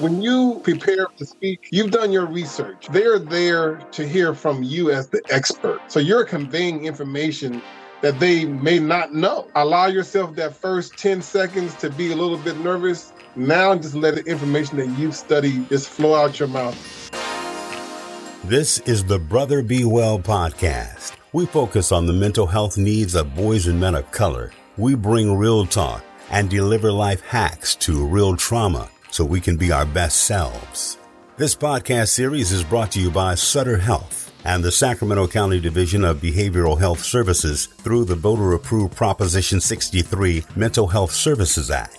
When you prepare to speak, you've done your research. They're there to hear from you as the expert. So you're conveying information that they may not know. Allow yourself that first 10 seconds to be a little bit nervous. Now just let the information that you've studied just flow out your mouth. This is the Brother Be Well podcast. We focus on the mental health needs of boys and men of color. We bring real talk and deliver life hacks to real trauma so we can be our best selves. This podcast series is brought to you by Sutter Health and the Sacramento County Division of Behavioral Health Services through the voter approved Proposition 63 Mental Health Services Act.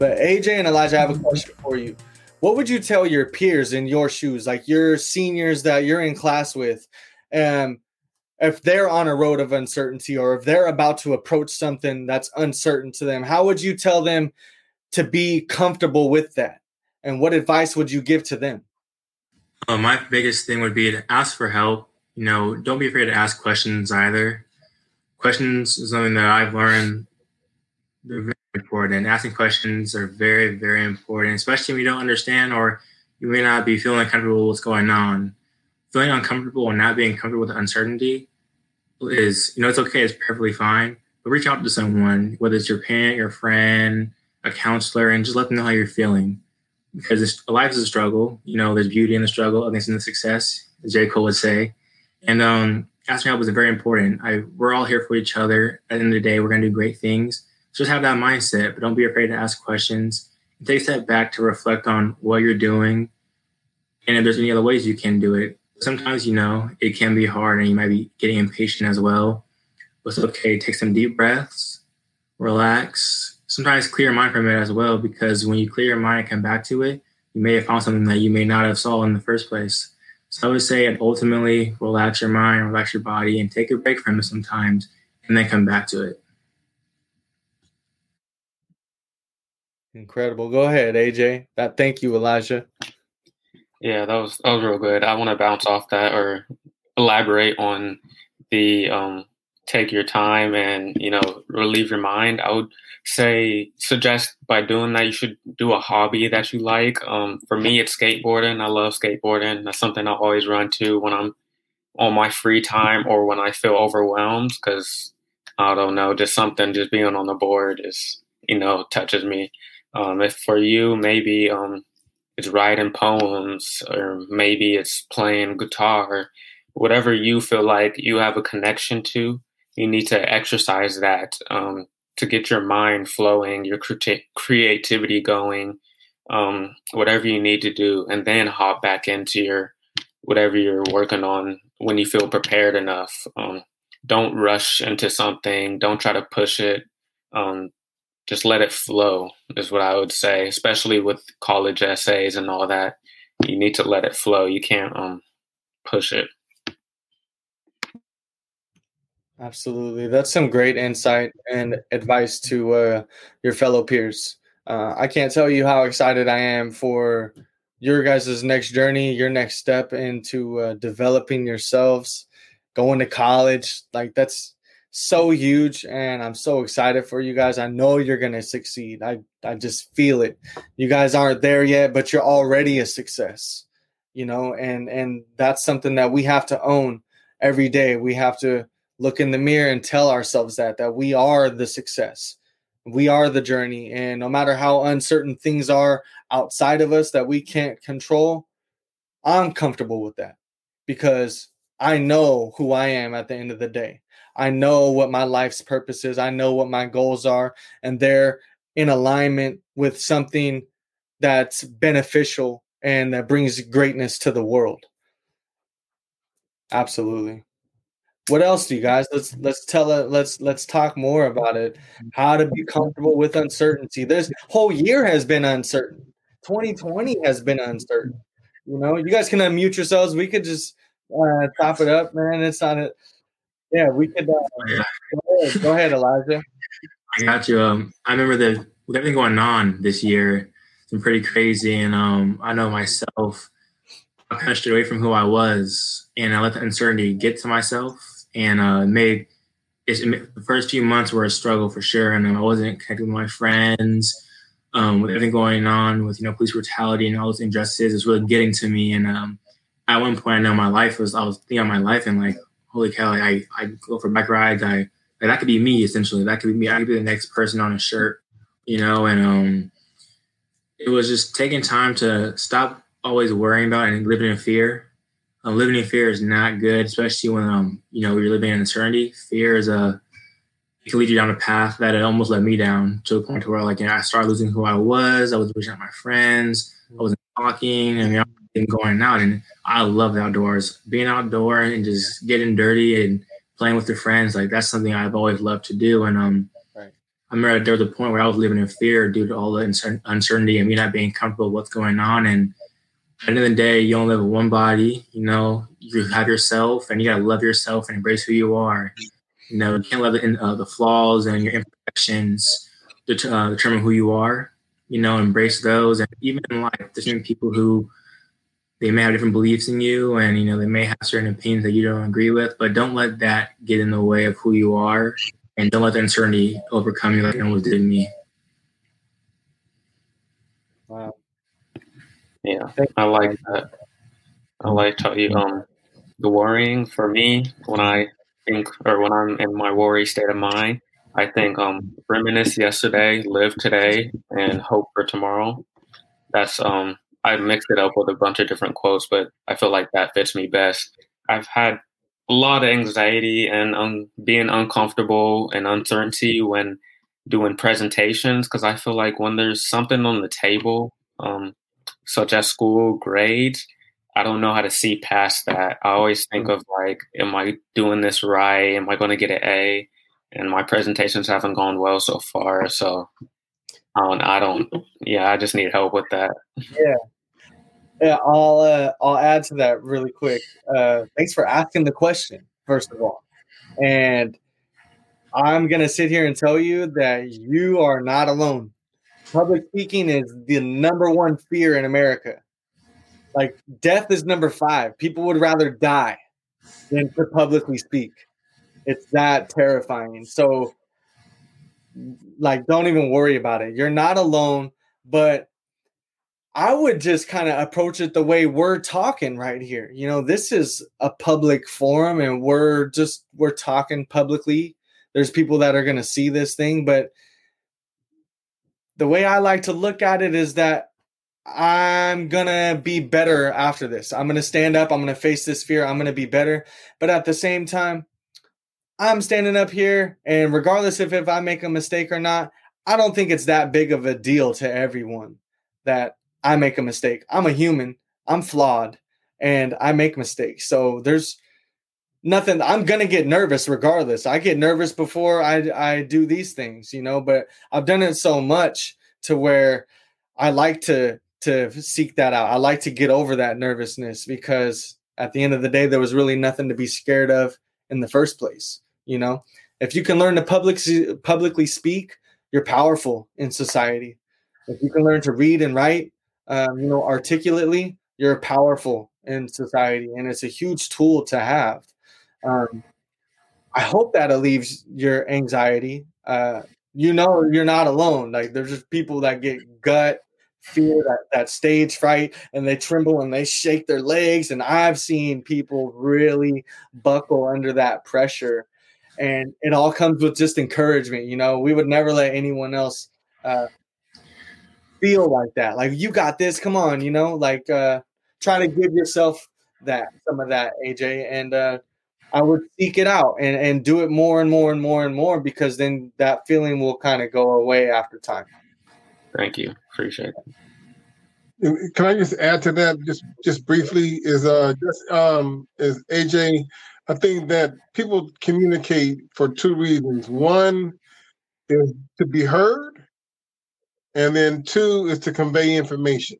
But AJ and Elijah, I have a question for you. What would you tell your peers in your shoes, like your seniors that you're in class with, um, if they're on a road of uncertainty or if they're about to approach something that's uncertain to them? How would you tell them to be comfortable with that? And what advice would you give to them? Uh, my biggest thing would be to ask for help. You know, don't be afraid to ask questions either. Questions is something that I've learned they're very important. Asking questions are very, very important, especially when you don't understand or you may not be feeling comfortable with what's going on. Feeling uncomfortable and not being comfortable with the uncertainty is, you know, it's okay, it's perfectly fine. But reach out to someone, whether it's your parent, your friend, a counselor, and just let them know how you're feeling. Because life is a struggle. You know, there's beauty in the struggle, think in the success, as J. Cole would say. And um, asking help is very important. I, we're all here for each other. At the end of the day, we're going to do great things. So just have that mindset, but don't be afraid to ask questions. Take a step back to reflect on what you're doing and if there's any other ways you can do it. Sometimes, you know, it can be hard and you might be getting impatient as well. But it's okay. Take some deep breaths, relax. Sometimes clear your mind from it as well, because when you clear your mind and come back to it, you may have found something that you may not have saw in the first place. So I would say and ultimately relax your mind, relax your body, and take a break from it sometimes, and then come back to it. Incredible. Go ahead, AJ. That thank you, Elijah. Yeah, that was that was real good. I want to bounce off that or elaborate on the um, take your time and you know relieve your mind. I would say suggest by doing that you should do a hobby that you like. Um, for me, it's skateboarding. I love skateboarding. That's something I always run to when I'm on my free time or when I feel overwhelmed because I don't know, just something just being on the board is you know touches me. Um, if for you, maybe um, it's writing poems, or maybe it's playing guitar, whatever you feel like you have a connection to, you need to exercise that um, to get your mind flowing, your cre- creativity going, um, whatever you need to do, and then hop back into your whatever you're working on when you feel prepared enough. Um, don't rush into something. Don't try to push it. Um, just let it flow is what I would say, especially with college essays and all that. You need to let it flow. You can't um push it. Absolutely. That's some great insight and advice to uh, your fellow peers. Uh, I can't tell you how excited I am for your guys' next journey, your next step into uh, developing yourselves, going to college. Like, that's so huge and I'm so excited for you guys. I know you're going to succeed. I I just feel it. You guys aren't there yet, but you're already a success. You know, and and that's something that we have to own every day. We have to look in the mirror and tell ourselves that that we are the success. We are the journey and no matter how uncertain things are outside of us that we can't control, I'm comfortable with that because I know who I am at the end of the day. I know what my life's purpose is. I know what my goals are, and they're in alignment with something that's beneficial and that brings greatness to the world. Absolutely. What else do you guys? Let's let's tell it. Let's let's talk more about it. How to be comfortable with uncertainty. This whole year has been uncertain. 2020 has been uncertain. You know, you guys can unmute yourselves. We could just uh, top it up, man. It's not a yeah, we could. Uh, yeah. go, ahead. go ahead, Elijah. I got you. Um, I remember the with everything going on this year, it's been pretty crazy, and um, I know myself. I kind of strayed away from who I was, and I let the uncertainty get to myself, and uh, made it, the first few months were a struggle for sure. And I wasn't connecting with my friends. um, with everything going on with you know police brutality and all those injustices it's really getting to me. And um, at one point, I know my life was I was thinking on my life and like, holy cow, like, I I go for bike rides. I like, that could be me essentially. That could be me. I could be the next person on a shirt, you know. And um, it was just taking time to stop always worrying about and living in fear. Uh, living in fear is not good, especially when um you know you're living in uncertainty. Fear is a it can lead you down a path that it almost led me down to a point where like you know I started losing who I was. I was losing my friends. I wasn't talking. I mean, I was going out, and I love the outdoors. Being outdoor and just getting dirty and playing with your friends, like that's something I've always loved to do. And um, right. I remember there was a point where I was living in fear due to all the uncertainty and me not being comfortable with what's going on. And at the end of the day, you only with one body. You know, you have yourself, and you gotta love yourself and embrace who you are. You know, you can't let the, uh, the flaws and your imperfections det- uh, determine who you are. You know, embrace those. And even in life, there's many people who they may have different beliefs in you, and you know they may have certain opinions that you don't agree with. But don't let that get in the way of who you are, and don't let the uncertainty overcome you like it did me. Yeah, I like that. I like how you um the worrying for me when I think, or when I'm in my worry state of mind, I think um, reminisce yesterday, live today, and hope for tomorrow. That's um, I mixed it up with a bunch of different quotes, but I feel like that fits me best. I've had a lot of anxiety and um, being uncomfortable and uncertainty when doing presentations because I feel like when there's something on the table, um, such as school grades, I don't know how to see past that. I always think mm. of like, am I doing this right? Am I going to get an A? And my presentations haven't gone well so far. So I don't, I don't, yeah, I just need help with that. Yeah. Yeah, I'll uh, I'll add to that really quick. Uh, thanks for asking the question, first of all, and I'm gonna sit here and tell you that you are not alone. Public speaking is the number one fear in America. Like death is number five. People would rather die than to publicly speak. It's that terrifying. So, like, don't even worry about it. You're not alone, but I would just kind of approach it the way we're talking right here. You know, this is a public forum and we're just we're talking publicly. There's people that are going to see this thing, but the way I like to look at it is that I'm gonna be better after this. I'm gonna stand up. I'm gonna face this fear. I'm gonna be better. But at the same time, I'm standing up here, and regardless if if I make a mistake or not, I don't think it's that big of a deal to everyone that I make a mistake. I'm a human. I'm flawed, and I make mistakes. So there's nothing. I'm gonna get nervous regardless. I get nervous before I I do these things, you know. But I've done it so much to where I like to to seek that out. I like to get over that nervousness because at the end of the day, there was really nothing to be scared of in the first place. You know, if you can learn to public, publicly speak, you're powerful in society. If you can learn to read and write, um, you know, articulately, you're powerful in society, and it's a huge tool to have. Um, I hope that alleviates your anxiety. Uh, you know, you're not alone. Like there's just people that get gut fear, that, that stage fright, and they tremble and they shake their legs. And I've seen people really buckle under that pressure. And it all comes with just encouragement. You know, we would never let anyone else uh, feel like that. Like, you got this. Come on, you know, like uh, try to give yourself that, some of that, AJ. And uh, I would seek it out and, and do it more and more and more and more because then that feeling will kind of go away after time. Thank you. Appreciate it. Can I just add to that just just briefly? Is uh just um is AJ? I think that people communicate for two reasons. One is to be heard, and then two is to convey information.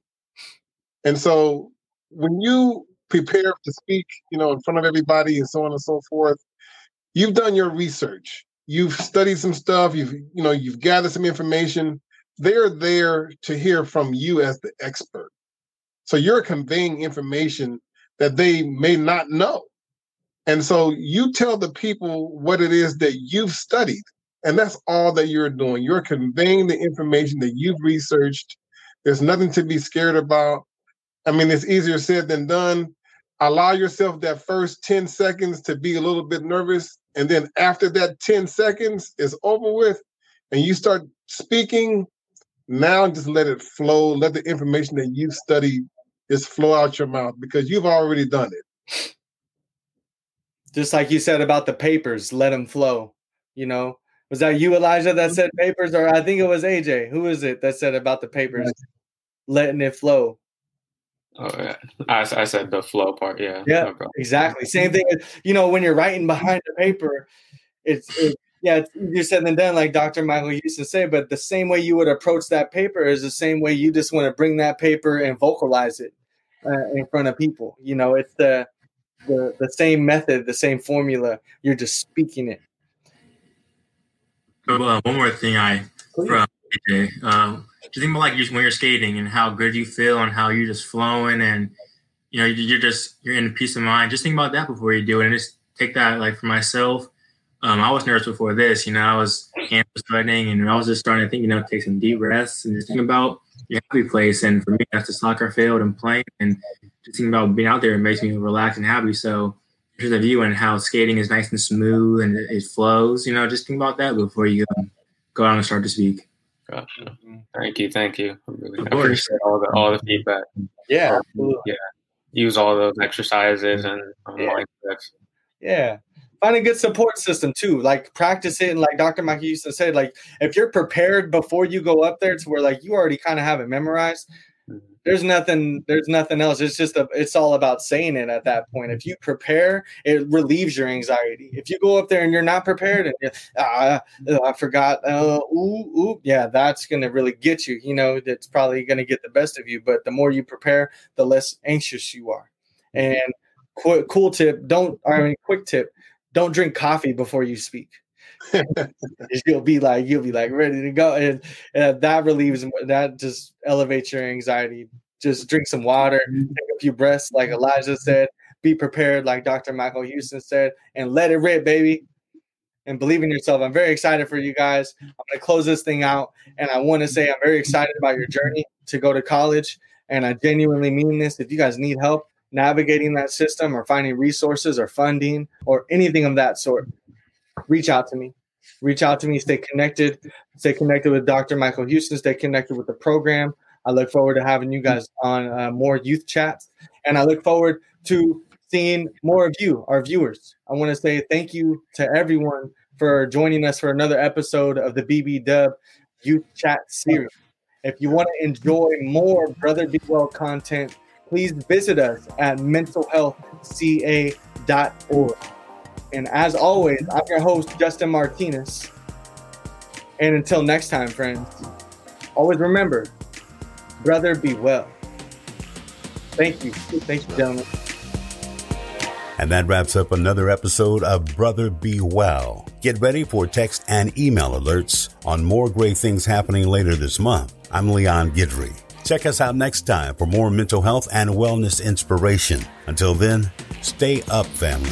And so when you prepare to speak, you know, in front of everybody and so on and so forth, you've done your research. You've studied some stuff. You've you know you've gathered some information they're there to hear from you as the expert. So you're conveying information that they may not know. And so you tell the people what it is that you've studied And that's all that you're doing. You're conveying the information that you've researched. There's nothing to be scared about. I mean, it's easier said than done. Allow yourself that first 10 seconds to be a little bit nervous. And then after that 10 seconds is over with and you start speaking, now just let it flow. Let the information that you've studied just flow out your mouth because you've already done it. Just like you said about the papers, let them flow. You know, was that you, Elijah, that said papers, or I think it was AJ? Who is it that said about the papers, letting it flow? Oh yeah, I, I said the flow part. Yeah, yeah, no exactly. Same thing. You know, when you're writing behind the paper, it's, it's yeah, it's easier said than done, like Dr. Michael used to say. But the same way you would approach that paper is the same way you just want to bring that paper and vocalize it uh, in front of people. You know, it's the, the the same method, the same formula. You're just speaking it. Uh, one more thing I from AJ. Um, just think about like when you're skating and how good you feel and how you're just flowing and you know you're just you're in peace of mind. Just think about that before you do it and just take that like for myself. Um, I was nervous before this. You know, I was hand sweating and I was just starting to think, you know, take some deep breaths and just think about your happy place. And for me, that's the soccer field and playing and just thinking about being out there. It makes me relax and happy. So here's a view and how skating is nice and smooth and it, flows. You know, just think about that before you um, go out and start to speak. Gotcha. Thank you, thank you. I really appreciate all the all the feedback. Yeah, um, yeah. Use all those exercises and um, yeah. Yeah, find a good support system too. Like practice it, and like Dr. Mike used to say, like if you're prepared before you go up there to where like you already kind of have it memorized, there's nothing there's nothing else. It's just a, it's all about saying it at that point. If you prepare it relieves your anxiety. If you go up there and you're not prepared and ah, i forgot uh, ooh, ooh, yeah that's going to really get you. You know that's probably going to get the best of you. But the more you prepare the less anxious you are. And qu- cool tip don't i mean quick tip don't drink coffee before you speak you'll be like you'll be like ready to go. And, and that relieves that just elevates your anxiety. Just drink some water take a few breaths like elijah said be prepared like dr michael houston said and let it rip baby. And believe in yourself. I'm very excited for you guys. I'm going to close this thing out and i want to say i'm very excited about your journey to go to college and i genuinely mean this. If you guys need help navigating that system or finding resources or funding or anything of that sort reach out to me. Reach out to me, stay connected, stay connected with Dr. Michael Houston, stay connected with the program. I look forward to having you guys on uh, more youth chats, and I look forward to seeing more of you, our viewers. I want to say thank you to everyone for joining us for another episode of the BB Dub Youth Chat series. If you want to enjoy more Brother Be Well content, please visit us at mentalhealthca.org. And as always, I'm your host, Justin Martinez. And until next time, friends, always remember, brother, be well. Thank you. Thank you, gentlemen. And that wraps up another episode of Brother Be Well. Get ready for text and email alerts on more great things happening later this month. I'm Leon Guidry. Check us out next time for more mental health and wellness inspiration. Until then, stay up, family.